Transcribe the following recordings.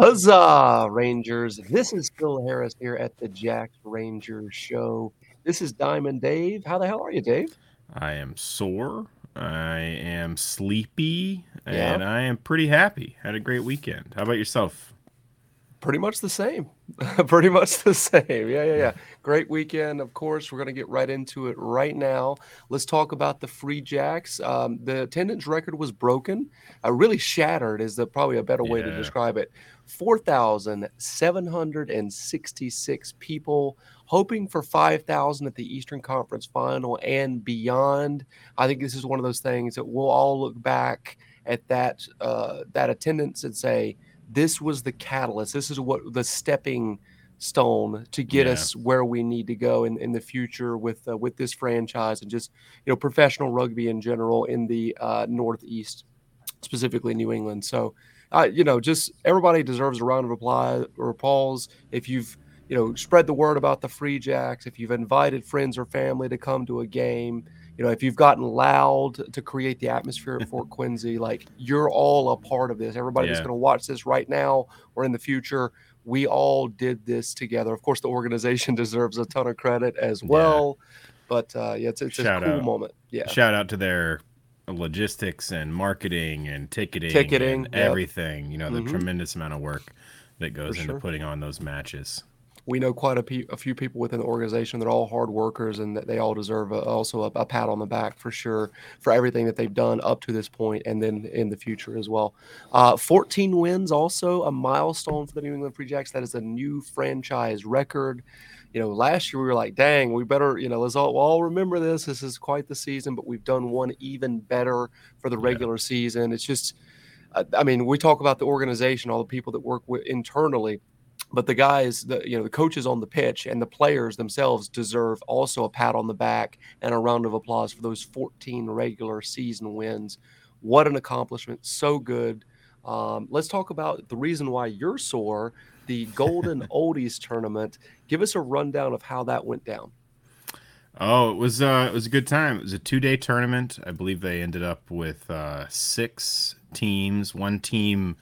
Huzzah, Rangers. This is Phil Harris here at the Jack Rangers Show. This is Diamond Dave. How the hell are you, Dave? I am sore. I am sleepy. Yeah. And I am pretty happy. Had a great weekend. How about yourself? Pretty much the same. Pretty much the same. Yeah, yeah, yeah. Great weekend. Of course, we're going to get right into it right now. Let's talk about the Free Jacks. Um, the attendance record was broken, uh, really shattered, is the, probably a better way yeah. to describe it. 4,766 people, hoping for 5,000 at the Eastern Conference final and beyond. I think this is one of those things that we'll all look back at that uh, that attendance and say, this was the catalyst. This is what the stepping stone to get yeah. us where we need to go in, in the future with uh, with this franchise and just you know professional rugby in general in the uh, Northeast, specifically New England. So, uh, you know, just everybody deserves a round of applause or applause if you've you know spread the word about the Free Jacks, if you've invited friends or family to come to a game you know, if you've gotten loud to create the atmosphere at Fort Quincy, like you're all a part of this. Everybody yeah. that's going to watch this right now or in the future, we all did this together. Of course, the organization deserves a ton of credit as well. Yeah. But uh, yeah, it's, it's a cool out. moment. Yeah. Shout out to their logistics and marketing and ticketing, ticketing, and yep. everything. You know, the mm-hmm. tremendous amount of work that goes For into sure. putting on those matches we know quite a, pe- a, few people within the organization that are all hard workers and that they all deserve a, also a, a, pat on the back for sure for everything that they've done up to this point and then in the future as well. Uh, 14 wins, also a milestone for the New England Free Jacks. That is a new franchise record. You know, last year we were like, dang, we better, you know, let's all, we'll all remember this. This is quite the season, but we've done one even better for the regular yeah. season. It's just, I mean, we talk about the organization, all the people that work with internally but the guys, the you know, the coaches on the pitch and the players themselves deserve also a pat on the back and a round of applause for those 14 regular season wins. What an accomplishment! So good. Um, let's talk about the reason why you're sore. The Golden Oldies tournament. Give us a rundown of how that went down. Oh, it was uh, it was a good time. It was a two day tournament. I believe they ended up with uh, six teams. One team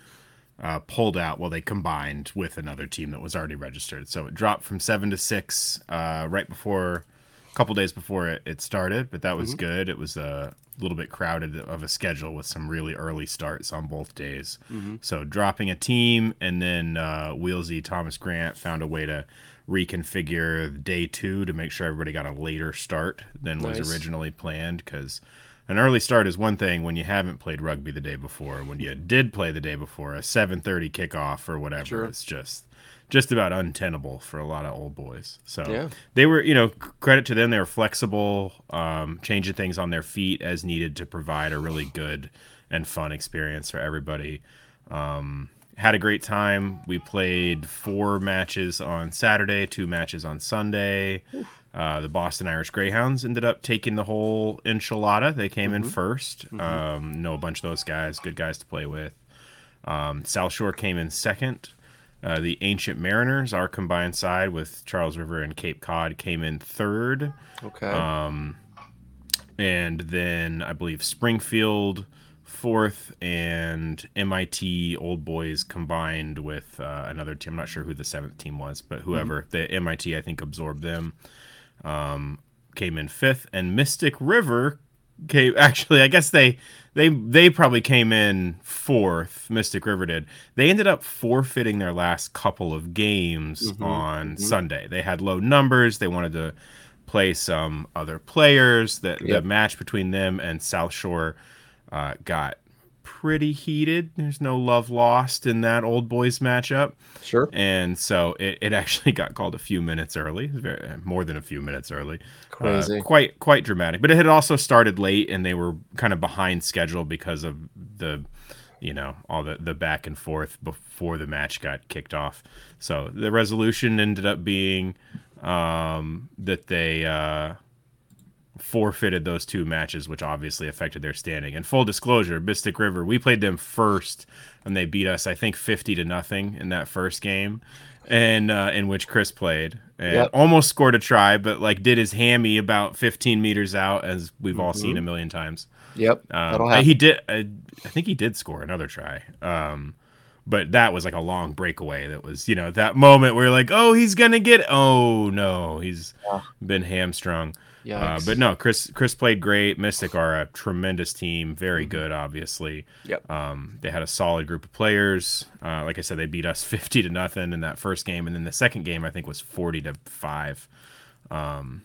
uh, pulled out. Well, they combined with another team that was already registered. So it dropped from seven to six uh, right before, a couple days before it, it, started. But that was mm-hmm. good. It was a little bit crowded of a schedule with some really early starts on both days. Mm-hmm. So dropping a team and then uh, Wheelsy Thomas Grant found a way to reconfigure day two to make sure everybody got a later start than nice. was originally planned because an early start is one thing when you haven't played rugby the day before. When you did play the day before, a 7:30 kickoff or whatever, sure. it's just just about untenable for a lot of old boys. So yeah. they were, you know, credit to them. They were flexible, um, changing things on their feet as needed to provide a really good and fun experience for everybody. Um, had a great time. We played four matches on Saturday, two matches on Sunday. Oof. Uh, the Boston Irish Greyhounds ended up taking the whole enchilada. They came mm-hmm. in 1st mm-hmm. Um, know a bunch of those guys, good guys to play with. Um, South Shore came in second. Uh, the Ancient Mariners, our combined side with Charles River and Cape Cod, came in third. Okay. Um, and then I believe Springfield fourth, and MIT Old Boys combined with uh, another team. I'm not sure who the seventh team was, but whoever mm-hmm. the MIT I think absorbed them um, came in fifth, and Mystic River came. Actually, I guess they they they probably came in fourth. Mystic River did. They ended up forfeiting their last couple of games mm-hmm, on mm-hmm. Sunday. They had low numbers. They wanted to play some other players. The, yep. the match between them and South Shore uh, got pretty heated. There's no love lost in that old boys matchup. Sure. And so it, it actually got called a few minutes early, very, more than a few minutes early. Crazy. Uh, quite quite dramatic. But it had also started late, and they were kind of behind schedule because of the, you know, all the the back and forth before the match got kicked off. So the resolution ended up being um, that they. Uh, forfeited those two matches, which obviously affected their standing. And full disclosure, Mystic River, we played them first, and they beat us, I think, fifty to nothing in that first game, and uh, in which Chris played and yep. almost scored a try, but like did his hammy about fifteen meters out, as we've mm-hmm. all seen mm-hmm. a million times. Yep, um, he did. I, I, think he did score another try. Um, but that was like a long breakaway. That was you know that moment where you're like, oh, he's gonna get. Oh no, he's yeah. been hamstrung. Uh, but no, Chris Chris played great. Mystic are a tremendous team, very mm-hmm. good, obviously. Yep. Um, they had a solid group of players. Uh, like I said, they beat us fifty to nothing in that first game, and then the second game I think was forty to five. Um,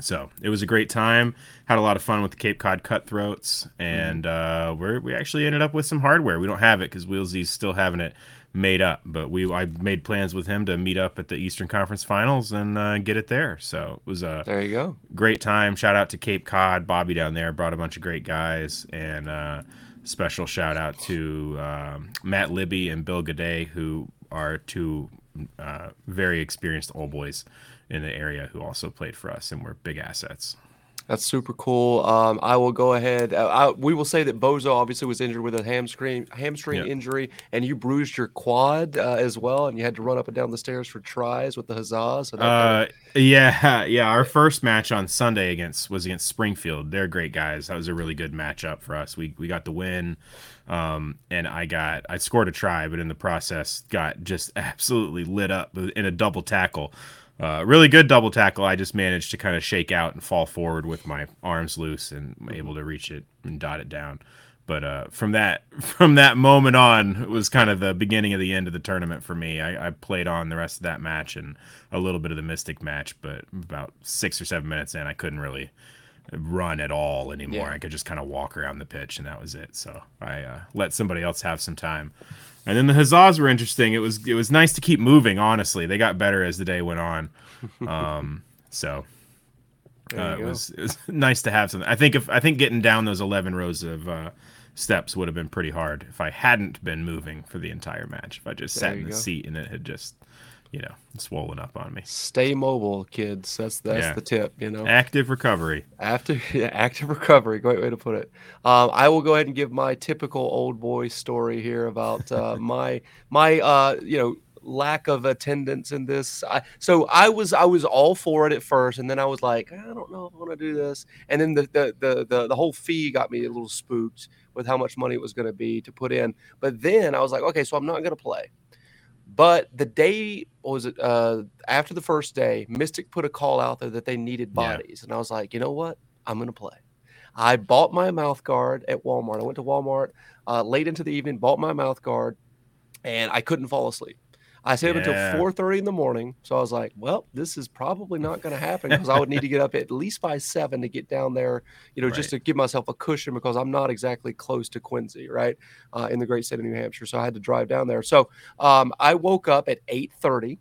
so it was a great time. Had a lot of fun with the Cape Cod Cutthroats, and uh, we we actually ended up with some hardware. We don't have it because Wheelsy's still having it made up, but we I made plans with him to meet up at the Eastern Conference Finals and uh, get it there. So it was a there you go great time. Shout out to Cape Cod, Bobby down there brought a bunch of great guys, and uh, special shout out to um, Matt Libby and Bill Gaday, who are two uh, very experienced old boys in the area who also played for us and were big assets. That's super cool. Um, I will go ahead. Uh, I, we will say that Bozo obviously was injured with a hamstring hamstring yep. injury, and you bruised your quad uh, as well, and you had to run up and down the stairs for tries with the huzzas. So uh, yeah, yeah. Our first match on Sunday against was against Springfield. They're great guys. That was a really good matchup for us. We we got the win, um, and I got I scored a try, but in the process got just absolutely lit up in a double tackle. Uh, really good double tackle. I just managed to kind of shake out and fall forward with my arms loose and able to reach it and dot it down. But uh, from that from that moment on, it was kind of the beginning of the end of the tournament for me. I, I, played on the rest of that match and a little bit of the Mystic match, but about six or seven minutes in, I couldn't really run at all anymore. Yeah. I could just kind of walk around the pitch, and that was it. So I uh, let somebody else have some time. And then the huzzas were interesting. It was it was nice to keep moving. Honestly, they got better as the day went on. Um, so uh, it was it was nice to have something. I think if I think getting down those eleven rows of uh, steps would have been pretty hard if I hadn't been moving for the entire match. If I just there sat in the go. seat and it had just you know, swollen up on me. Stay mobile, kids. That's that's yeah. the tip. You know, active recovery. After yeah, active recovery. Great way to put it. Um, I will go ahead and give my typical old boy story here about uh, my my uh, you know lack of attendance in this. I, so I was I was all for it at first, and then I was like, I don't know if I want to do this. And then the the the the, the whole fee got me a little spooked with how much money it was going to be to put in. But then I was like, okay, so I'm not going to play. But the day was it uh, after the first day, Mystic put a call out there that they needed bodies, yeah. and I was like, you know what, I'm gonna play. I bought my mouth guard at Walmart. I went to Walmart uh, late into the evening, bought my mouth guard, and I couldn't fall asleep. I stayed yeah. up until four thirty in the morning. So I was like, well, this is probably not going to happen because I would need to get up at least by seven to get down there, you know, right. just to give myself a cushion because I'm not exactly close to Quincy, right, uh, in the great state of New Hampshire. So I had to drive down there. So um, I woke up at eight thirty.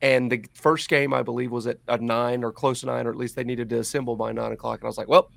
And the first game, I believe, was at a nine or close to nine, or at least they needed to assemble by nine o'clock. And I was like, well,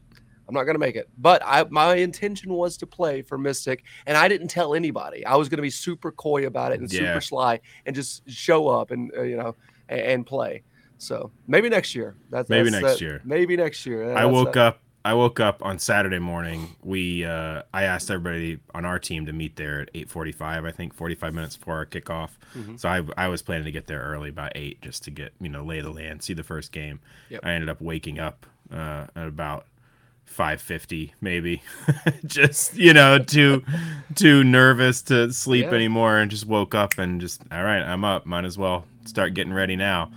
I'm not going to make it. But I, my intention was to play for Mystic, and I didn't tell anybody. I was going to be super coy about it and yeah. super sly and just show up and uh, you know and, and, play. So maybe next year. That's maybe that's, next that, year. Maybe next year. I woke that. up. I woke up on Saturday morning. We uh, I asked everybody on our team to meet there at 8:45. I think 45 minutes before our kickoff. Mm-hmm. So I I was planning to get there early by eight just to get you know lay the land, see the first game. Yep. I ended up waking up uh, at about 550 maybe just you know too too nervous to sleep yeah. anymore and just woke up and just all right i'm up might as well start getting ready now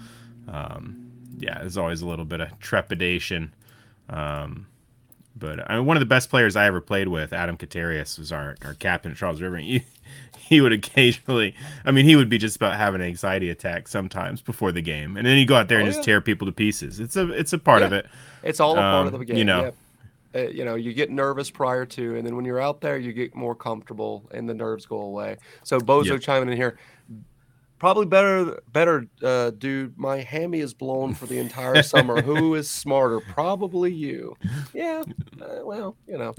um, yeah there's always a little bit of trepidation um, but I mean, one of the best players I ever played with, Adam Katarius, was our, our captain at Charles River. He, he would occasionally, I mean, he would be just about having an anxiety attack sometimes before the game, and then he'd go out there and oh, just tear people to pieces. It's a it's a part yeah. of it. It's all a part of um, the game. You know, uh, you know, you get nervous prior to, and then when you're out there, you get more comfortable, and the nerves go away. So Bozo yep. chiming in here, probably better, better, uh, dude. My hammy is blown for the entire summer. Who is smarter? Probably you. Yeah. Uh, well, you know,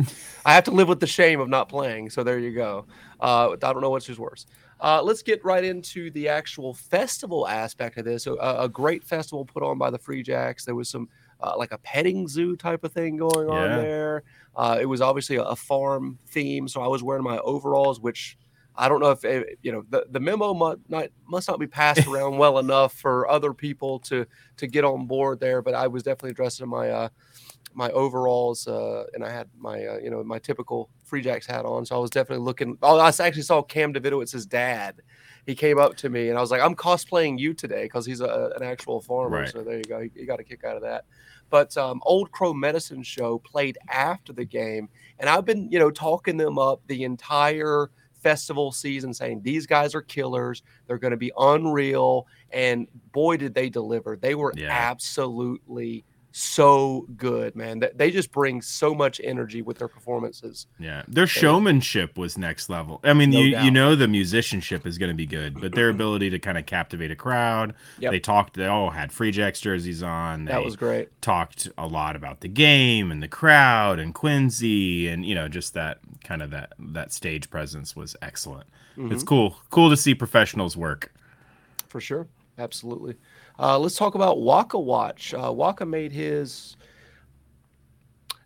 I have to live with the shame of not playing. So there you go. Uh, I don't know which is worse. Uh, let's get right into the actual festival aspect of this. Uh, a great festival put on by the Free Jacks. There was some uh, like a petting zoo type of thing going on there. Uh, it was obviously a, a, farm theme, so I was wearing my overalls, which I don't know if it, eh, you know the, the memo must not must not be passed around well enough for other people to to get on board there. But I was definitely dressed in my uh, my overalls, uh, and I had my uh, you know my typical Free Jacks hat on. So I was definitely looking. Oh, I actually saw Cam Davidowitz' dad. He came up to me and I was like, "I'm cosplaying you today" because he's a, an actual farmer. Right. So there you go. He, you got a kick out of that. But um, Old Crow Medicine Show played after the game, and I've been you know talking them up the entire festival season saying these guys are killers they're going to be unreal and boy did they deliver they were Yeah. absolutely so good man That- they just bring so much energy with their performances Yeah, their showmanship was next level. I mean, No you you know the musicianship is going to be good, but their ability to kind of captivate a crowd. Yep. They talked. They all had Free Jacks jerseys on. They that was great talked a lot about the game and the crowd and Quincy and you know just that kind of that that stage presence was excellent. It's Mhm. cool, cool to see professionals work. for sure absolutely uh, let's talk about Waaka watch. Uh, Waaka made his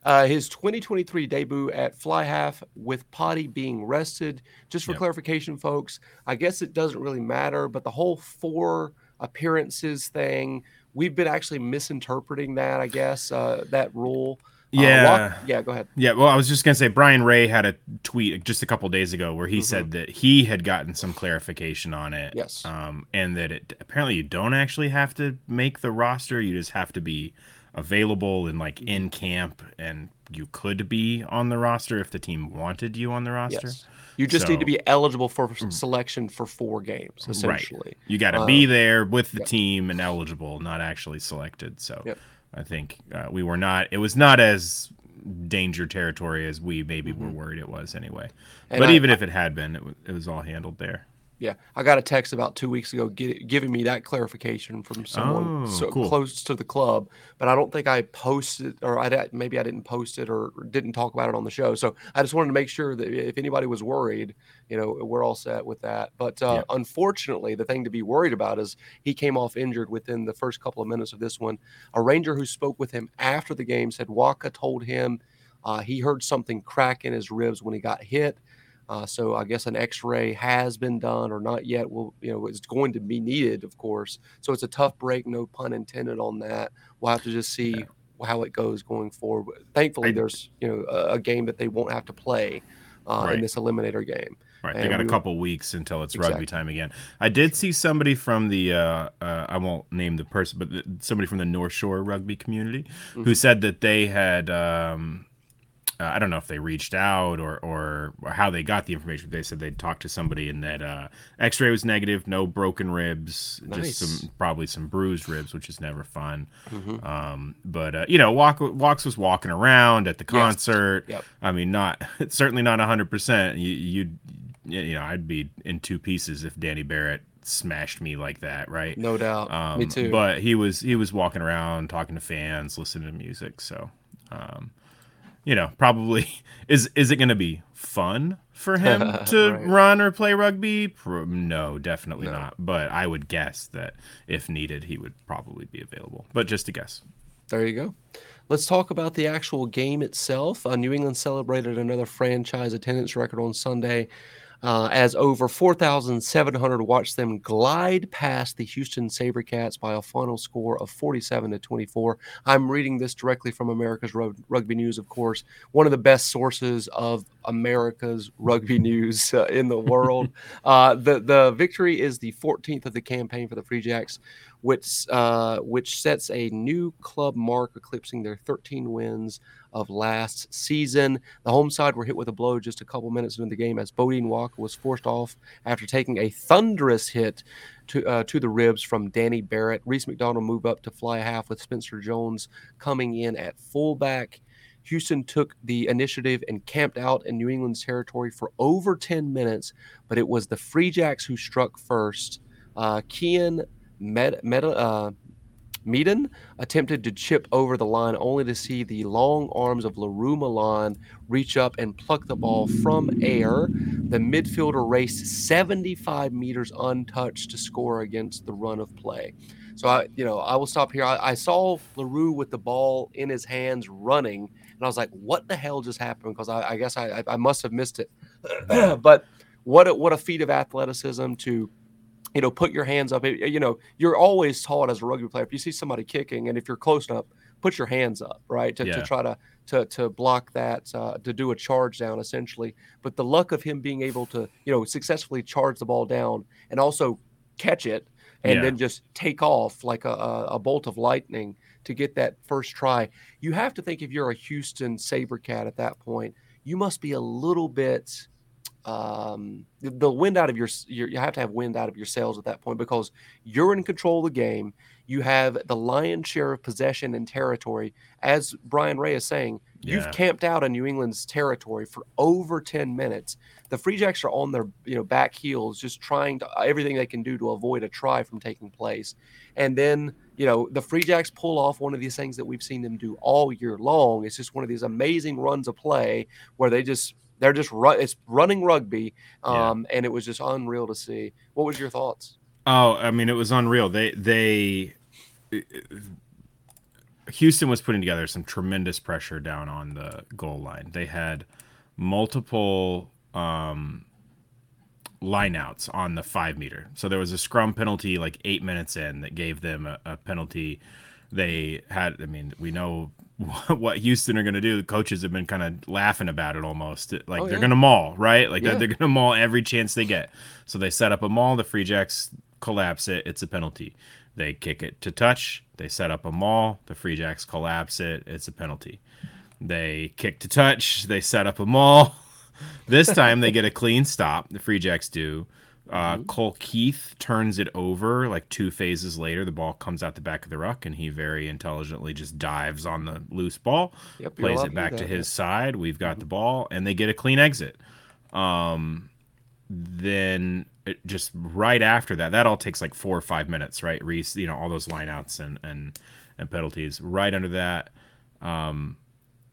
uh, his 2023 debut at fly half with potty being rested. Just for Yep. clarification folks i guess it doesn't really matter but the whole four appearances thing we've been actually misinterpreting that i guess uh, that rule Yeah. Wak- yeah go ahead Yeah, well, I was just gonna say Brian Ray had a tweet just a couple days ago where he Mhm. said that he had gotten some clarification on it. Yes. Um, and that it apparently you don't actually have to make the roster; you just have to be available and like Mm-hmm. in camp, and you could be on the roster if the team wanted you on the roster. yes you just need to be eligible for selection for four games essentially Right. You got to Uh, be there with the yep. team and eligible, not actually selected. So Yep. I think uh, we were not. It was not as danger territory as we maybe were Mhm. worried it was anyway. And but I- even if it had been, it, w- it was all handled there. Yeah, I got a text about two weeks ago gi- giving me that clarification from someone Oh, so cool. close to the club, but I don't think I posted or I maybe I didn't post it or didn't talk about it on the show. So I just wanted to make sure that if anybody was worried, you know, we're all set with that. But uh, Yeah. unfortunately, the thing to be worried about is he came off injured within the first couple of minutes of this one. A ranger who spoke with him after the game said Waaka told him uh, he heard something crack in his ribs when he got hit. Uh, so I guess an X-ray has been done or not yet. Will you know it's going to be needed, of course. So it's a tough break, no pun intended on that. We'll have to just see how it goes going forward. Thankfully, I- there's you know a, a game that they won't have to play uh, in this eliminator game. Right, they And got a we- couple weeks until it's Exactly. rugby time again. I did see somebody from the uh, uh, I won't name the person, but the, somebody from the North Shore rugby community who Mhm. said that they had um, uh, I don't know if they reached out or, or or how they got the information. They said they'd talked to somebody and that uh, X-ray was negative, no broken ribs, Nice. just some probably some bruised ribs, which is never fun. Mhm. Um, but uh, you know, Walk Walks was walking around at the Yes. concert. Yep. I mean, not it's certainly not hundred percent. You you'd you know, I'd be in two pieces if Danny Barrett smashed me like that, right? No doubt. Um, Me too. But he was he was walking around talking to fans, listening to music. So, um, you know, probably is is it going to be fun for him to Right. run or play rugby? No, definitely No. not. But I would guess that if needed, he would probably be available. But just a guess. There you go. Let's talk about the actual game itself. Uh, New England celebrated another franchise attendance record on Sunday uh, as over 4,700 watched them glide past the Houston SaberCats by a final score of 47 to 24. I'm reading this directly from America's Rug- Rugby News, of course, one of the best sources of America's rugby news uh, in the world. uh, the the victory is the 14th of the campaign for the Free Jacks which uh, which sets a new club mark, eclipsing their 13 wins of last season. The home side were hit with a blow just a couple minutes into the game as Beaudein Waaka was forced off after taking a thunderous hit to uh, to the ribs from Danny Barrett. Reece MacDonald moved up to fly half with Spencer Jones coming in at fullback. Houston took the initiative and camped out in New England's territory for over 10 minutes, but it was the Free Jacks who struck first. Uh, Kian Med, Med, uh, Meadon attempted to chip over the line only to see the long arms of Le Roux Malan reach up and pluck the ball from air. The midfielder raced 75 meters untouched to score against the run of play. So I, you know, I will stop here. I, I saw LaRue with the ball in his hands running, and I was like, "What the hell just happened?" Because I, I guess I, I, must have missed it. but what a, what a feat of athleticism to you know, put your hands up. You know, you're always taught as a rugby player if you see somebody kicking, and if you're close enough, put your hands up, right, to, Yeah. to try to to to block that, uh, to do a charge down essentially. But the luck of him being able to, you know, successfully charge the ball down and also catch it and Yeah. then just take off like a, a, a bolt of lightning to get that first try. You have to think if you're a Houston Sabercat at that point, you must be a little bit um the- wind out of your, your you have to have wind out of your sails at that point because you're in control of the game. You have the lion's share of possession and territory. As brian ray is saying you've camped out in new england's territory for over 10 minutes. The free jacks are on their you know back heels just trying to everything they can do to avoid a try from taking place. And then you know the free jacks pull off one of these things that we've seen them do all year long. It's just one of these amazing runs of play where they just they're just run it's running rugby Yeah. um and it was just unreal to see what was your thoughts Oh, I mean, it was unreal. They they Houston was putting together some tremendous pressure down on the goal line. They had multiple um lineouts on the five meter. So there was a scrum penalty like eight minutes in that gave them a, a penalty. They had, I mean, we know what Houston are going to do. The coaches have been kind of laughing about it almost. Like Oh, they're yeah. going to maul, right? Like Yeah. they're going to maul every chance they get. So they set up a maul. The Free Jacks collapse it. It's a penalty. They kick it to touch. They set up a maul. The Free Jacks collapse it. It's a penalty. They kick to touch. They set up a maul. This time they get a clean stop. The Free Jacks do. Uh, Cole Keith turns it over like two phases later. The ball comes out the back of the ruck, and he very intelligently just dives on the loose ball, Yep, plays it back to his side. We've got the ball, and they get a clean exit. Um, then it just right after that, that all takes like four or five minutes, right? Reece, you know, all those lineouts and and and penalties. Right under that, um,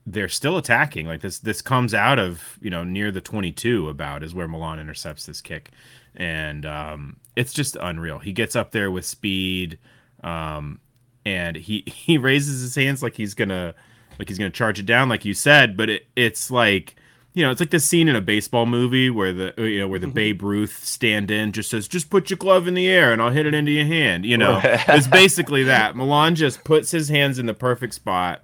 they're still attacking. Like this, this comes out of you know near the 22 about is where Malan intercepts this kick, and um, it's just unreal. He gets up there with speed, um, and he he raises his hands like he's gonna like he's gonna charge it down, like you said. But it, it's like you know, it's like the scene in a baseball movie where the you know where the Babe Ruth stand-in just says, "Just put your glove in the air and I'll hit it into your hand." You know, it's basically that. Malan just puts his hands in the perfect spot.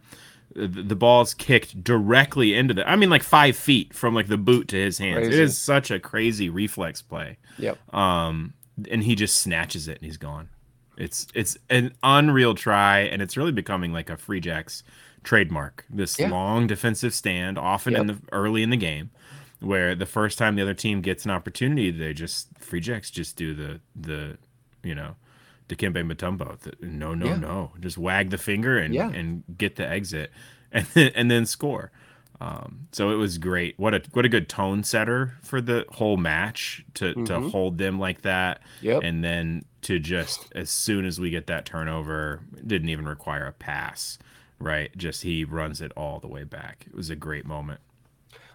The, ball's kicked directly into the. I mean, like five feet from like the boot to his hands. It Crazy. is such a crazy reflex play. yep Um, and he just snatches it and he's gone. It's it's an unreal try, and it's really becoming like a Free Jacks trademark. This Yeah. long defensive stand, often in the early in the game, where the first time the other team gets an opportunity, they just Free Jacks just do the the you know Dikembe Mutombo. No, no, Yeah. no. Just wag the finger and Yeah. and get the exit, and then, and then score. Um, so it was great. What a what a good tone setter for the whole match to to Mhm. hold them like that, Yep. and then to just as soon as we get that turnover, it didn't even require a pass, right? Just he runs it all the way back. It was a great moment.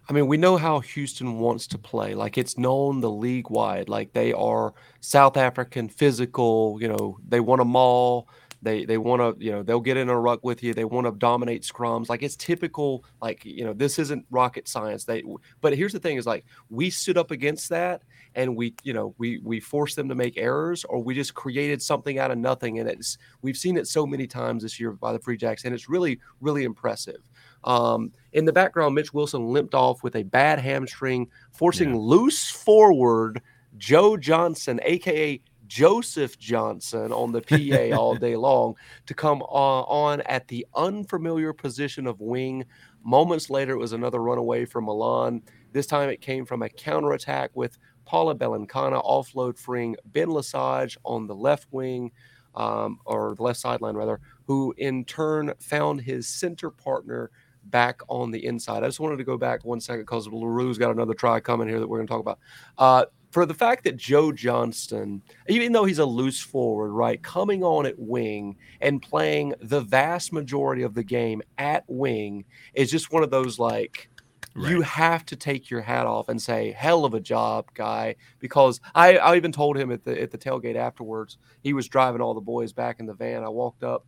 I mean, we know how Houston wants to play. Like it's known the league wide. Like they are South African, physical. You know, they want to maul. They they want to. You know, they'll get in a ruck with you. They want to dominate scrums. Like it's typical. Like you know, this isn't rocket science. They. But here's the thing: is like we stood up against that, and we you know we we forced them to make errors, or we just created something out of nothing. And it's we've seen it so many times this year by the Free Jacks, and it's really really impressive. Um, in the background, Mitch Wilson limped off with a bad hamstring, forcing Yeah. loose forward Joe Johnson, aka Joseph Johnson, on the PA all day long to come on, on at the unfamiliar position of wing. Moments later, it was another runaway from Malan. This time it came from a counterattack with Paula Balekana offload freeing Ben Lesage on the left wing, um, or the left sideline rather, who in turn found his center partner back on the inside. I just wanted to go back one second because Le Roux's got another try coming here that we're going to talk about. Uh, for the fact that Joe Johnston, even though he's a loose forward, right, coming on at wing and playing the vast majority of the game at wing is just one of those like, you have to take your hat off and say, "Hell of a job, guy!" Because I, I even told him at the at the tailgate afterwards. He was driving all the boys back in the van. I walked up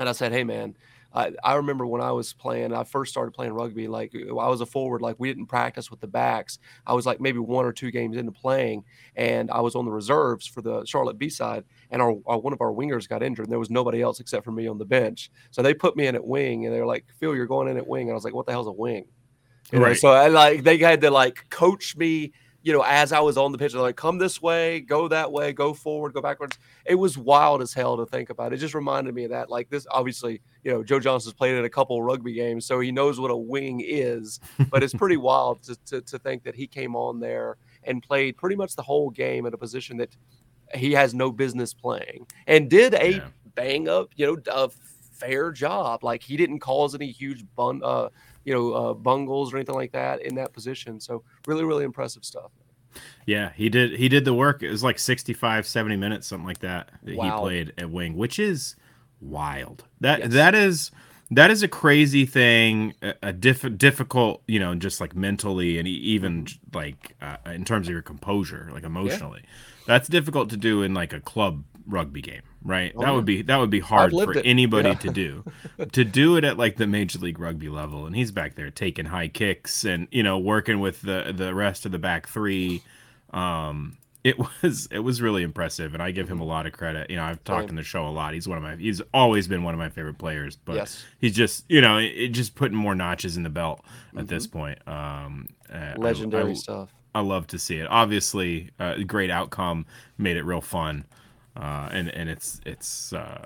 and I said, "Hey, man, I, I remember when I was playing, I first started playing rugby. Like uh, I was a forward, like we didn't practice with the backs. I was like maybe one or two games into playing, and I was on the reserves for the Charlotte B side, and our, our, one of our wingers got injured, and there was nobody else except for me on the bench. So they put me in at wing, and they were like, "Phil, you're going in at wing," and I was like, "What the hell's a wing?" You know, right. So I like they had to like coach me you know, as I was on the pitch, they're like, come this way, go that way, go forward, go backwards. It was wild as hell to think about. It just reminded me of that. Like this, obviously, you know, Joe Johnson's played in a couple rugby games, so he knows what a wing is. But it's pretty wild to, to, to think that he came on there and played pretty much the whole game at a position that he has no business playing and did a yeah. bang up, you know, a fair job. Like he didn't cause any huge bun, uh, you know, uh, bungles or anything like that in that position. So really, really impressive stuff. Yeah, he did. He did the work. It was like 65, 70 minutes, something like that. that wow. He played at wing, which is wild. That yes. that is that is a crazy thing, a, a diff- difficult, you know, just like mentally and even mm-hmm. like uh, in terms of your composure, like emotionally. Yeah. That's difficult to do in like a club rugby game, right? Oh, that would be that would be hard for it. anybody yeah. to do. to do it at like the major league rugby level, and he's back there taking high kicks and you know working with the the rest of the back three. Um, it was it was really impressive, and I give him a lot of credit. You know, I've talked in the show a lot. He's one of my he's always been one of my favorite players, but yes. he's just you know it, just putting more notches in the belt at mm-hmm. this point. Um, legendary I, I, stuff. I love to see it. Obviously, uh, great outcome made it real fun uh, and and it's it's uh,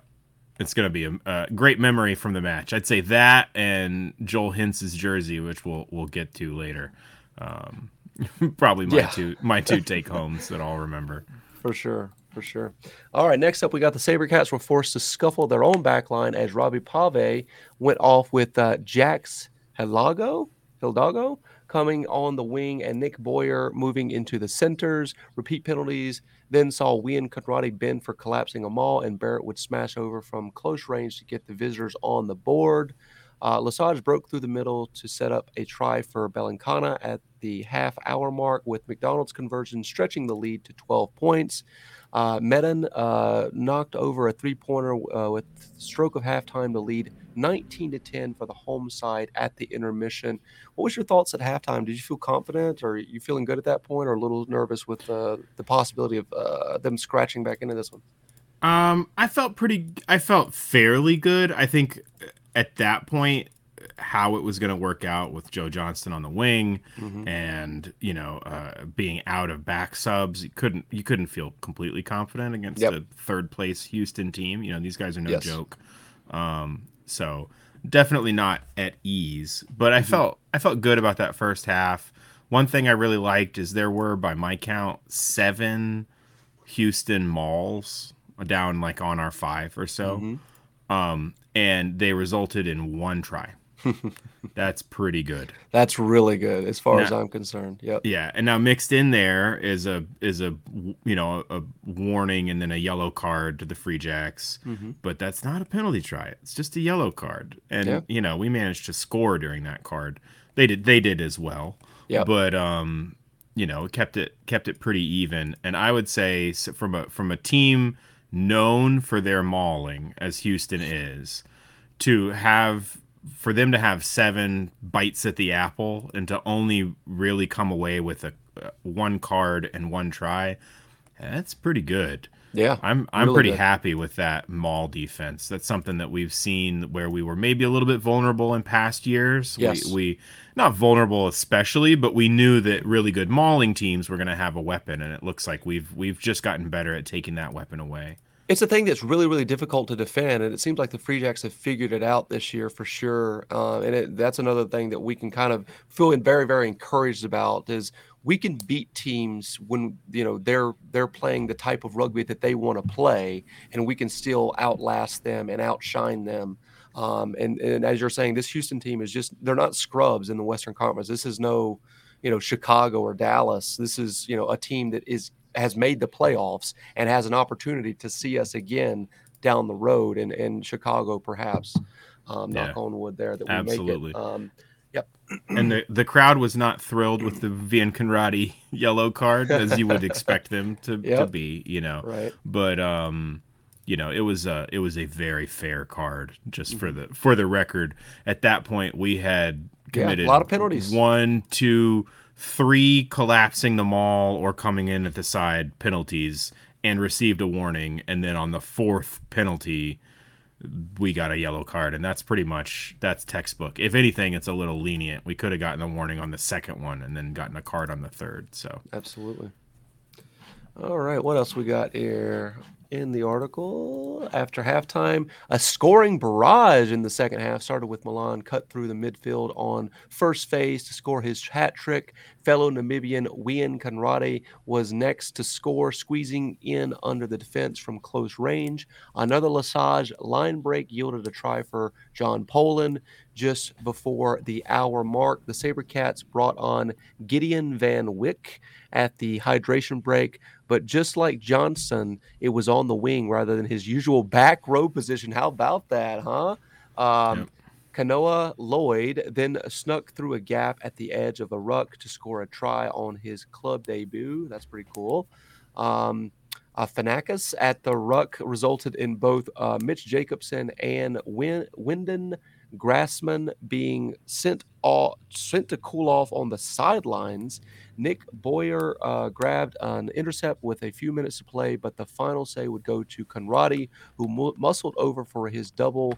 it's going to be a, a, great memory from the match. I'd say that and Joel Hintz's jersey, which we'll we'll get to later. Um, probably my yeah. two my two take homes that I'll remember for sure. For sure. All right. Next up, we got the SaberCats were forced to scuffle their own back line as Robbie Pave went off with uh, Jax Hidalgo, Hidalgo coming on the wing and Nick Boyer moving into the centers. Repeat penalties then saw Wian Conradie bend for collapsing a maul, and Barrett would smash over from close range to get the visitors on the board. Uh, Lesage broke through the middle to set up a try for Balekana at the half hour mark, with MacDonald's conversion stretching the lead to 12 points. Uh, Meadon uh, knocked over a three pointer uh, with stroke of halftime to lead 19 to 10 for the home side at the intermission. What was your thoughts at halftime? Did you feel confident, or you feeling good at that point, or a little nervous with uh, the possibility of uh, them scratching back into this one? Um, I felt pretty. I felt fairly good. I think at that point, how it was going to work out with Joe Johnston on the wing mm-hmm. and you know uh, being out of back subs. You couldn't you couldn't feel completely confident against yep. the third place Houston team. You know these guys are no yes. joke. Um, so definitely not at ease. But I mm-hmm. felt I felt good about that first half. One thing I really liked is there were, by my count, seven Houston mauls down like on our five or so. Mm-hmm. Um, and they resulted in one try. That's pretty good. That's really good as far now, as I'm concerned. Yep. Yeah, and now mixed in there is a is a you know a warning and then a yellow card to the Free Jacks, mm-hmm. but that's not a penalty try. It's just a yellow card, and you know we managed to score during that card. They did they did as well. Yeah. But um, you know kept it kept it pretty even, and I would say from a from a team known for their mauling as Houston is to have for them to have seven bites at the apple and to only really come away with a uh, one card and one try, that's pretty good. Yeah, I'm I'm really pretty good. happy with that maul defense. That's something that we've seen where we were maybe a little bit vulnerable in past years. Yes. We, we not vulnerable especially, but we knew that really good mauling teams were going to have a weapon, and it looks like we've we've just gotten better at taking that weapon away. It's a thing that's really, really difficult to defend, and it seems like the Free Jacks have figured it out this year for sure. Uh, and it, that's another thing that we can kind of feel very, very encouraged about is we can beat teams when you know they're they're playing the type of rugby that they want to play, and we can still outlast them and outshine them. Um, and, and as you're saying, this Houston team is just they're not scrubs in the Western Conference. This is no, you know, Chicago or Dallas. This is you know a team that is has made the playoffs and has an opportunity to see us again down the road in, in Chicago, perhaps. Um, yeah. Knock on wood there that we Absolutely. make it. Um, yep. and the, the crowd was not thrilled with the Wian Conradie yellow card as you would expect them to, yep. to be, you know. Right. But um, you know, it was a it was a very fair card. Just Mm-hmm. for the for the record, at that point we had Yeah, a lot of penalties. One, two, three collapsing the maul or coming in at the side penalties, and received a warning. And then on the fourth penalty, we got a yellow card, and that's pretty much that's textbook. If anything, it's a little lenient. We could have gotten a warning on the second one and then gotten a card on the third. So Absolutely. All right, what else we got here in the article? After halftime, a scoring barrage in the second half started with Malan cut through the midfield on first phase to score his hat trick. Fellow Namibian Wian Conradie was next to score, squeezing in under the defense from close range. Another Lesage line break yielded a try for John Poland just before the hour mark. The Sabercats brought on Gideon Van Wyck at the hydration break. But just like Johnson, it was on the wing rather than his usual back row position. How about that, huh? Um, Yep. Kanoa Lloyd then snuck through a gap at the edge of a ruck to score a try on his club debut. That's pretty cool. Um, uh, Fanakis at the ruck resulted in both uh, Mitch Jacobson and Win- Wyndon Grassman being sent off, sent to cool off on the sidelines. Nick Boyer uh, grabbed an intercept with a few minutes to play, but the final say would go to Conradie, who mu- muscled over for his double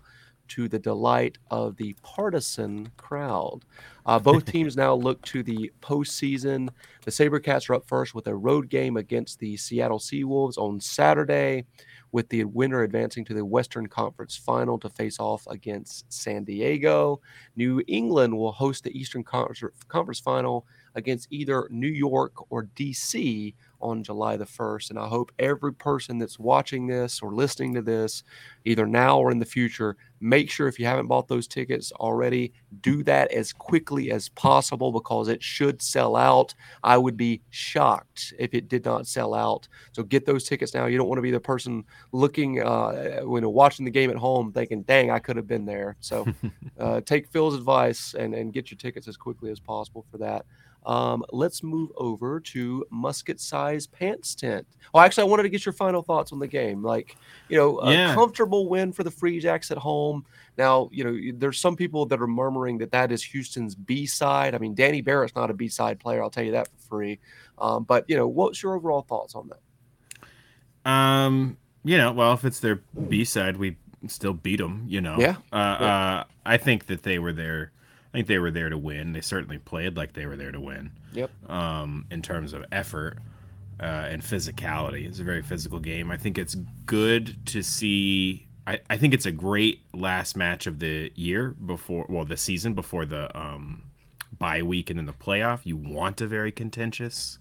to the delight of the partisan crowd. Uh, both teams now look to the postseason. The Sabercats are up first with a road game against the Seattle Seawolves on Saturday, with the winner advancing to the Western Conference final to face off against San Diego. New England will host the Eastern Conference, Conference final against either New York or DC on July the 1st. And I hope every person that's watching this or listening to this, either now or in the future, make sure if you haven't bought those tickets already, do that as quickly as possible because it should sell out. I would be shocked if it did not sell out. So get those tickets now. You don't want to be the person looking, uh, when watching the game at home, thinking, "Dang, I could have been there." So uh, take Phil's advice and and get your tickets as quickly as possible for that. Um, let's move over to musket size pants tent. Oh, actually, I wanted to get your final thoughts on the game. Like, you know, a Yeah. comfortable win for the Free Jacks at home. Now, you know, there's some people that are murmuring that that is Houston's B side. I mean, Danny Barrett's not a B side player. I'll tell you that for free. Um, but you know, what's your overall thoughts on that? Um, you know, well, if it's their B side, we still beat them. You know, Yeah. Uh, uh, I think that they were there. I think they were there to win. They certainly played like they were there to win. Yep. Um, in terms of effort uh, and physicality, it's a very physical game. I think it's good to see. I, I think it's a great last match of the year before, well, the season before the um, bye week and in the playoff. You want a very contentious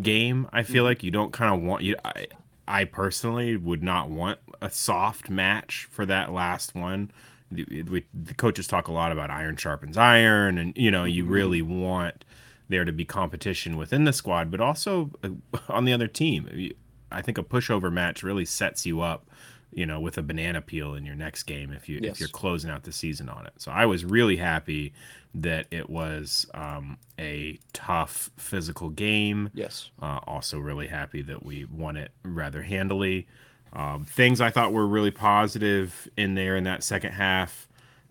game. I feel like you don't kind of want you. I, I personally would not want a soft match for that last one. The, we, the coaches talk a lot about iron sharpens iron, and you know you really want there to be competition within the squad, but also uh, on the other team. I think a pushover match really sets you up, you know, with a banana peel in your next game if you Yes. if you're closing out the season on it. So I was really happy that it was um, a tough physical game. Yes. Uh, also, really happy that we won it rather handily. Um, things I thought were really positive in there in that second half.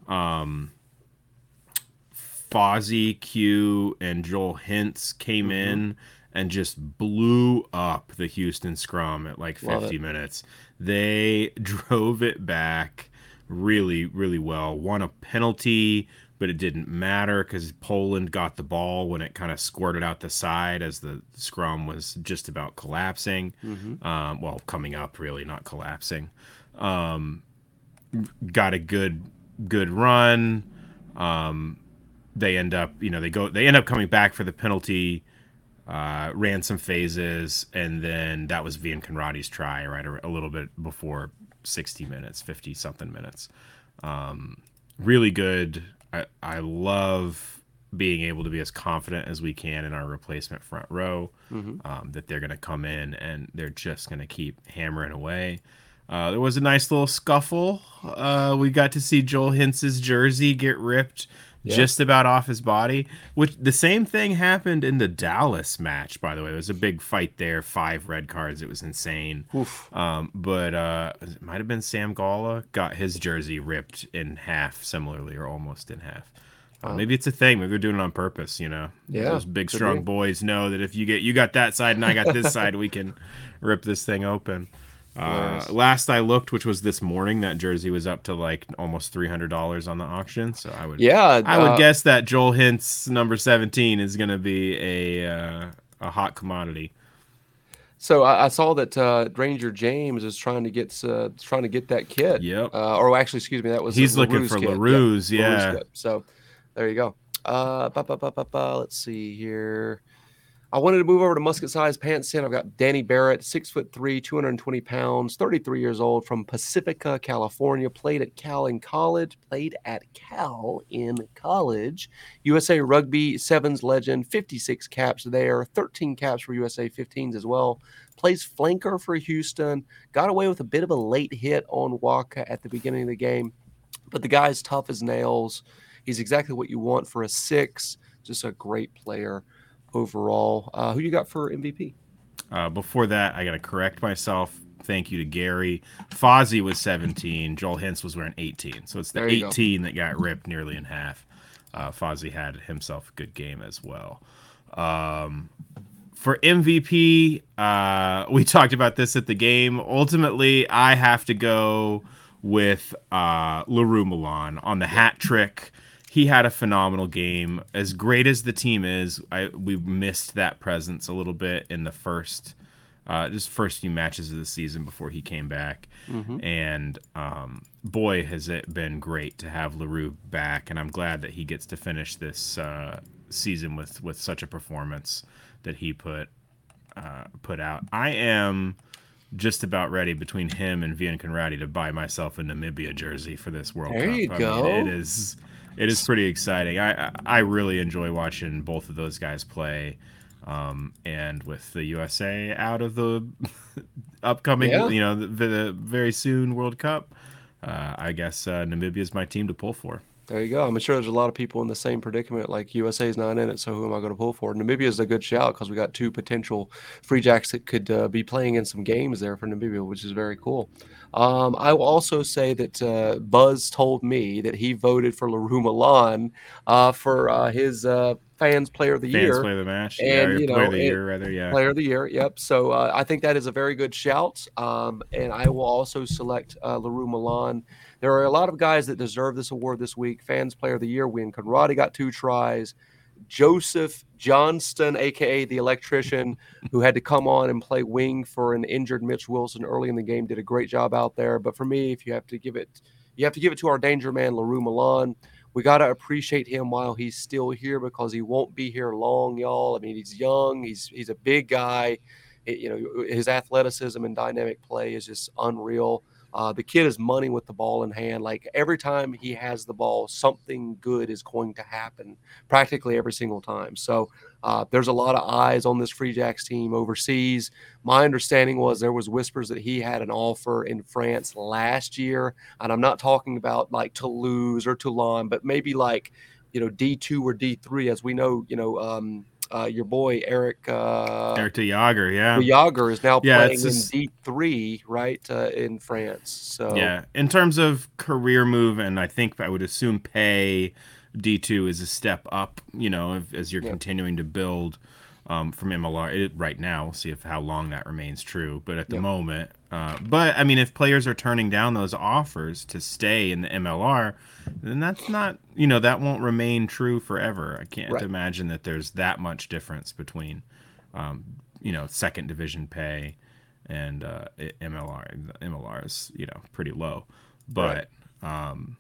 Um, Fozzie, Q, and Joel Hintz came in and just blew up the Houston scrum at like 50 minutes. They drove it back really, really well. Won a penalty, but it didn't matter because Poland got the ball when it kind of squirted out the side as the scrum was just about collapsing. Um, well, coming up, really, not collapsing. Um, got a good, good run. Um, they end up, you know, they go, they end up coming back for the penalty uh, ran some phases, and then that was Wian Conradie's try, right, a, a little bit before 60 minutes, 50 something minutes. Um, really good. I, I love being able to be as confident as we can in our replacement front row, um, that they're going to come in and they're just going to keep hammering away. Uh, there was a nice little scuffle. Uh, we got to see Joel Hintz's jersey get ripped Yeah. just about off his body. Which the same thing happened in the Dallas match, by the way. It was a big fight there, five red cards. It was insane. Oof. Um, but uh, it might have been Sam Gala got his jersey ripped in half, similarly, or almost in half. Uh, Wow. maybe it's a thing. Maybe they're doing it on purpose. You know, Yeah, those big strong be. boys know that if you get you got that side and I got this side, we can rip this thing open. Uh, last I looked, which was this morning, that jersey was up to like almost three hundred dollars on the auction. So I would, Yeah, I would uh, guess that Joel Hintz number seventeen is going to be a uh, a hot commodity. So I, I saw that uh, Ranger James is trying to get uh, trying to get that kit. Yep. Uh, or actually, excuse me, that was He's looking Le Roux's for kit. Le Roux's, LaRue's yeah. kit. So there you go. Uh, ba, ba, ba, ba, ba, let's see here. I wanted to move over to musket size pants. In I've got Danny Barrett, six foot three, 220 pounds, 33 years old from Pacifica, California. Played at Cal in college. Played at Cal in college. USA Rugby Sevens legend, 56 caps there, 13 caps for USA 15s as well. Plays flanker for Houston. Got away with a bit of a late hit on Waaka at the beginning of the game, but the guy's tough as nails. He's exactly what you want for a six. Just a great player overall. Uh, who you got for MVP? Uh, before that, I got to correct myself. Thank you to Gary. Fozzie was 17. Joel Hintz was wearing 18. So it's the There you go. 18 that got ripped nearly in half. Uh, Fozzie had himself a good game as well. Um, for MVP, uh, we talked about this at the game. Ultimately, I have to go with uh, Le Roux Malan on the hat trick. He had a phenomenal game. As great as the team is, I we missed that presence a little bit in the first, uh, just first few matches of the season before he came back. And um, boy, has it been great to have Le Roux back, and I'm glad that he gets to finish this uh, season with with such a performance that he put uh, put out. I am just about ready between him and Wian Conradie to buy myself a Namibia jersey for this World There Cup. you I go. Mean, it is it is pretty exciting. I I- really enjoy watching both of those guys play. Um, and with the USA out of the upcoming, Yeah. you know, the, the very soon World Cup, uh, I guess uh, Namibia is my team to pull for. There you go. I'm sure there's a lot of people in the same predicament. Like USA's not in it, so who am I going to pull for? Namibia is a good shout because we got two potential free jacks that could uh, be playing in some games there for Namibia, which is very cool. Um, I will also say that uh, Buzz told me that he voted for Le Roux Malan uh, for uh, his uh, fans player of the Fans year. play the match, And, yeah, you player of the year, rather, yeah. Player of the year, yep. So uh, I think that is a very good shout. Um, and I will also select uh, Le Roux Malan. There are a lot of guys that deserve this award this week. Fans Player of the Year win. Conradie got two tries. Joseph Johnston, aka the electrician, who had to come on and play wing for an injured Mitch Wilson early in the game, did a great job out there. But for me, if you have to give it, you have to give it to our danger man, Le Roux Malan. We got to appreciate him while he's still here because he won't be here long, y'all. I mean, he's young. He's he's a big guy. It- you know, his athleticism and dynamic play is just unreal. Uh, the kid is money with the ball in hand. Like every time he has the ball, something good is going to happen practically every single time. So uh, there's a lot of eyes on this Free Jacks team overseas. My understanding was there was whispers that he had an offer in France last year, and I'm not talking about like Toulouse or Toulon, but maybe like you know D2 or D3, as we know. You know, um, uh, your boy Eric. Uh, Eric de Jager, yeah. Yager is now Yeah, playing it's in just- D three, right, uh, in France. So Yeah, in terms of career move, and I think I would assume pay D two is a step up. You know, if, as you're Yeah. continuing to build um, from MLR it, right now. We'll see if how long that remains true. But at the Yeah. moment, uh, but I mean, if players are turning down those offers to stay in the MLR, then that's not you know that won't remain true forever. I can't Right. imagine that there's that much difference between um, you know second division pay and uh, MLR. MLR is you know pretty low, but um,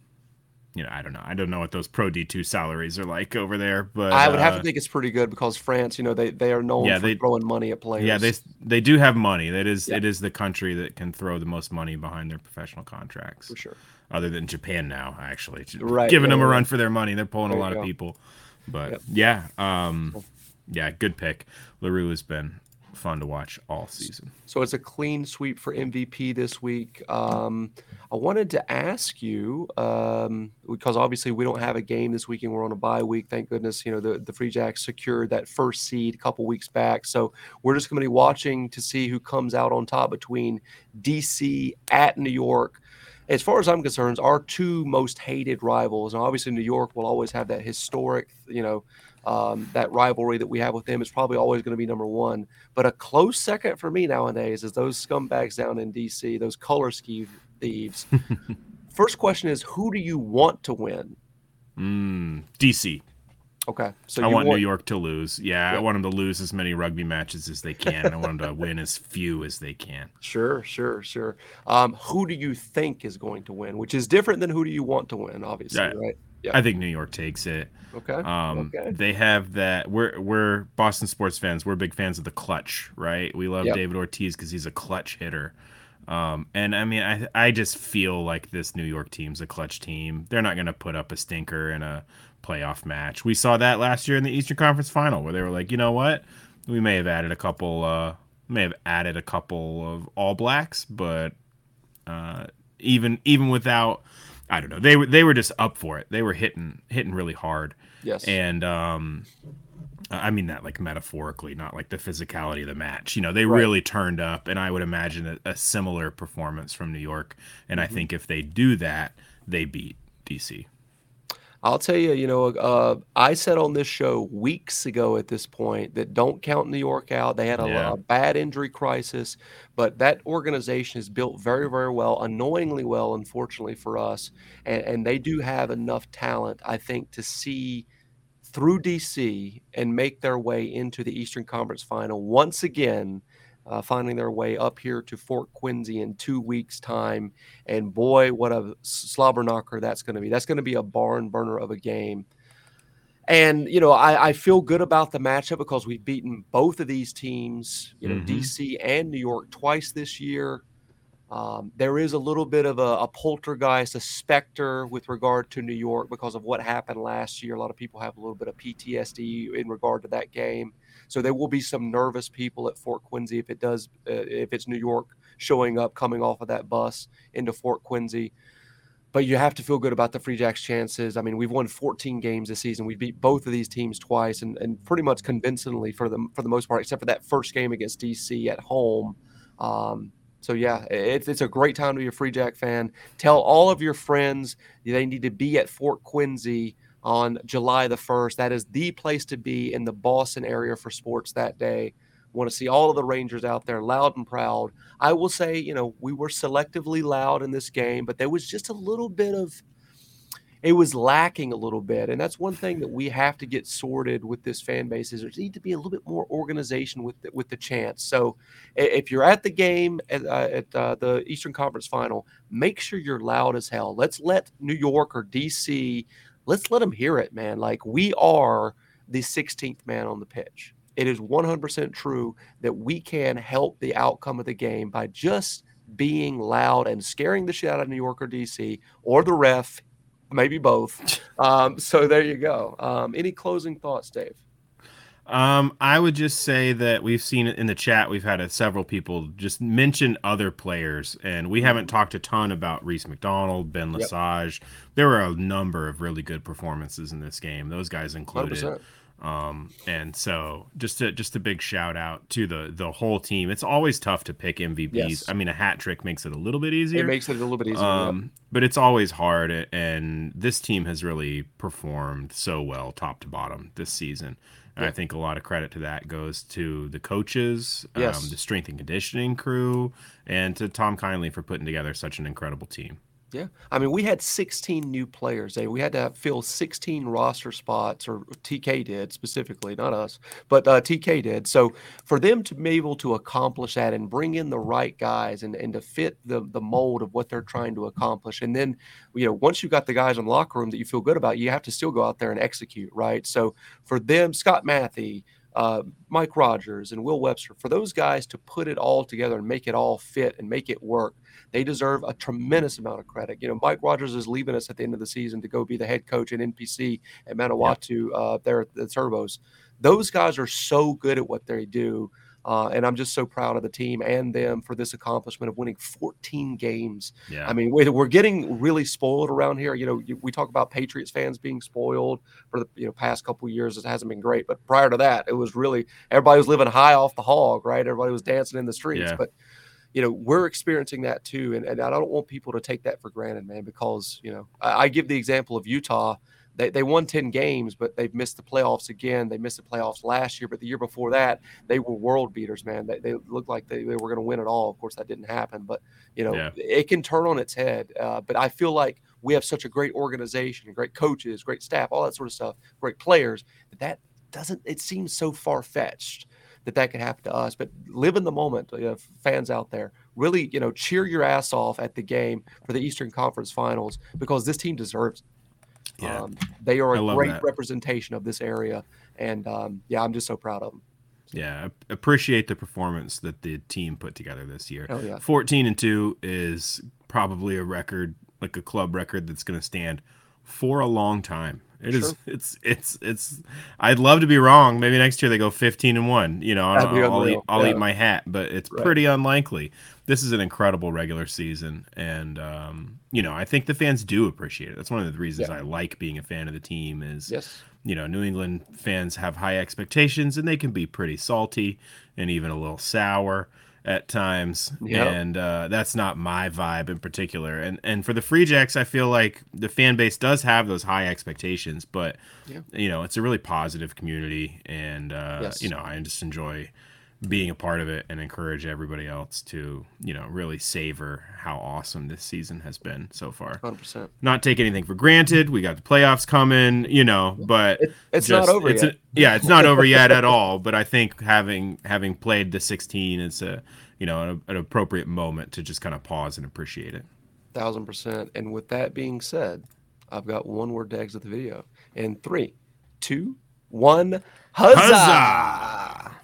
you know I don't know. I don't know what those Pro D two salaries are like over there, but I would have uh, to think it's pretty good because France, you know, they they are known Yeah, for they- throwing money at players. Yeah, they they do have money. That is Yeah. it is the country that can throw the most money behind their professional contracts. for sure. Other than Japan now, actually, Right, giving yeah, them a run for their money. They're pulling There a lot of people. But Yep. yeah, um, yeah, good pick. Le Roux has been fun to watch all season. So it's a clean sweep for MVP this week. Um, I wanted to ask you um, because obviously we don't have a game this weekend. We're on a bye week. Thank goodness. You know the the Free Jacks secured that first seed a couple weeks back. So we're just going to be watching to see who comes out on top between DC at New York. As far as I'm concerned, our two most hated rivals, and obviously New York will always have that historic, you know, um, that rivalry that we have with them is probably always going to be number one. But a close second for me nowadays is those scumbags down in DC, those color scheme thieves. First question is, who do you want to win? Mm, DC. Okay, so I want, want, New York to lose. Yeah, I want them to lose as many rugby matches as they can. I want them to win as few as they can. Sure, sure, sure. Um, who do you think is going to win? Which is different than who do you want to win, obviously, yeah. right? Yeah. I think New York takes it. Okay. Um, okay. They have that. We're we're Boston sports fans. We're big fans of the clutch, right? We love yep. David Ortiz because he's a clutch hitter. Um, and I mean, I I just feel like this New York team's a clutch team. They're not going to put up a stinker in a playoff match. We saw that last year in the Eastern Conference Final, where they were like, you know what, we may have added a couple, uh, may have added a couple of All Blacks, but uh, even even without, I don't know, they were they were just up for it. They were hitting hitting really hard. Yes, and um, I mean that like metaphorically, not like the physicality of the match. You know, they right. really turned up, and I would imagine a, a similar performance from New York. And mm-hmm. I think if they do that, they beat DC. I'll tell you, you know, uh, I said on this show weeks ago at this point that don't count New York out. They had a, yeah. a, bad injury crisis, but that organization is built very, very well, annoyingly well, unfortunately for us. And, and they do have enough talent, I think, to see through DC and make their way into the Eastern Conference final once again uh, finding their way up here to Fort Quincy in two weeks' time. And boy, what a slobber knocker that's going to be. That's going to be a barn burner of a game. And, you know, I, I, feel good about the matchup because we've beaten both of these teams, you know, mm-hmm. DC and New York twice this year. Um, there is a little bit of a, a, poltergeist, a specter with regard to New York because of what happened last year. A lot of people have a little bit of PTSD in regard to that game. So there will be some nervous people at Fort Quincy if it does, uh, if it's New York showing up, coming off of that bus into Fort Quincy. But you have to feel good about the Free Jacks' chances. I mean, we've won 14 games this season. We beat both of these teams twice, and, and pretty much convincingly for the for the most part, except for that first game against DC at home. Um, so yeah, it's it's a great time to be a Free Jack fan. Tell all of your friends they need to be at Fort Quincy on July the 1st. That is the place to be in the Boston area for sports that day. Want to see all of the Rangers out there loud and proud. I will say, you know, we were selectively loud in this game, but there was just a little bit of it was lacking a little bit. And that's one thing that we have to get sorted with this fan base is there need to be a little bit more organization with the, with the chance. So if you're at the game at, uh, at uh, the Eastern Conference Final, make sure you're loud as hell. Let's let New York or DC let's let them hear it, man. Like we are the 16th man on the pitch. It is 100% true that we can help the outcome of the game by just being loud and scaring the shit out of New York or DC or the ref, maybe both. Um, so there you go. Um, any closing thoughts, Dave? Um, I would just say that we've seen it in the chat. We've had several people just mention other players, and we haven't talked a ton about Reece MacDonald, Ben Lesage. Yep. There were a number of really good performances in this game. Those guys included. 100%. Um, and so just a just a big shout out to the the whole team. It's always tough to pick MVPs. Yes. I mean, a hat trick makes it a little bit easier. It makes it a little bit easier. Um, but it's always hard, and this team has really performed so well, top to bottom, this season. And I think a lot of credit to that goes to the coaches, um, yes. um, the strength and conditioning crew, and to Tom Kindly for putting together such an incredible team. Yeah. I mean, we had 16 new players. We had to fill 16 roster spots, or TK did specifically, not us, but uh, TK did. So for them to be able to accomplish that and bring in the right guys and, and to fit the, the mold of what they're trying to accomplish. And then, you know, once you've got the guys in the locker room that you feel good about, you have to still go out there and execute, right? So for them, Scott Mathie, uh, Mike Rogers and Will Webster, for those guys to put it all together and make it all fit and make it work, they deserve a tremendous amount of credit. You know, Mike Rogers is leaving us at the end of the season to go be the head coach in NPC at Manawatu yeah. uh, there at the Turbos. Those guys are so good at what they do. Uh, and I'm just so proud of the team and them for this accomplishment of winning 14 games. Yeah. I mean, we're getting really spoiled around here. You know, we talk about Patriots fans being spoiled for the you know past couple years. It hasn't been great, but prior to that, it was really everybody was living high off the hog, right? Everybody was dancing in the streets, Yeah. but you know we're experiencing that too and, and i don't want people to take that for granted man because you know i, I give the example of utah they, they won 10 games but they've missed the playoffs again they missed the playoffs last year but the year before that they were world beaters man they, they looked like they, they were going to win it all of course that didn't happen but you know Yeah. it can turn on its head uh, but i feel like we have such a great organization great coaches great staff all that sort of stuff great players that that doesn't it seems so far-fetched that that could happen to us. But live in the moment, you know, fans out there. Really, you know, cheer your ass off at the game for the Eastern Conference Finals because this team deserves. it. Yeah. Um, they are a great that. representation of this area, and um, yeah, I'm just so proud of them. Yeah, I appreciate the performance that the team put together this year. Hell yeah. 14 and 2 is probably a record, like a club record that's going to stand for a long time. It is. It's it's it's I'd love to be wrong. Maybe next year they go 15 and 1, you know, I'll, I'll eat. I'll Yeah. eat my hat, but it's Right. pretty unlikely. This is an incredible regular season and um, you know, I think the fans do appreciate it. That's one of the reasons Yeah. I like being a fan of the team is Yes. you know, New England fans have high expectations and they can be pretty salty and even a little sour at times. Yep. And uh, that's not my vibe in particular. And and for the Free Jacks, I feel like the fan base does have those high expectations, but Yeah. you know, it's a really positive community and uh, Yes. you know, I just enjoy being a part of it and encourage everybody else to, you know, really savor how awesome this season has been so far. 100%. Not take anything for granted. We got the playoffs coming, you know, but It, it's not over it's yet. a- yeah, it's not over yet at all. But I think having having played the 16 is a you know an, an appropriate moment to just kind of pause and appreciate it. Thousand percent. And with that being said, I've got one word to exit the video. In three, two, one, huzzah! Huzzah!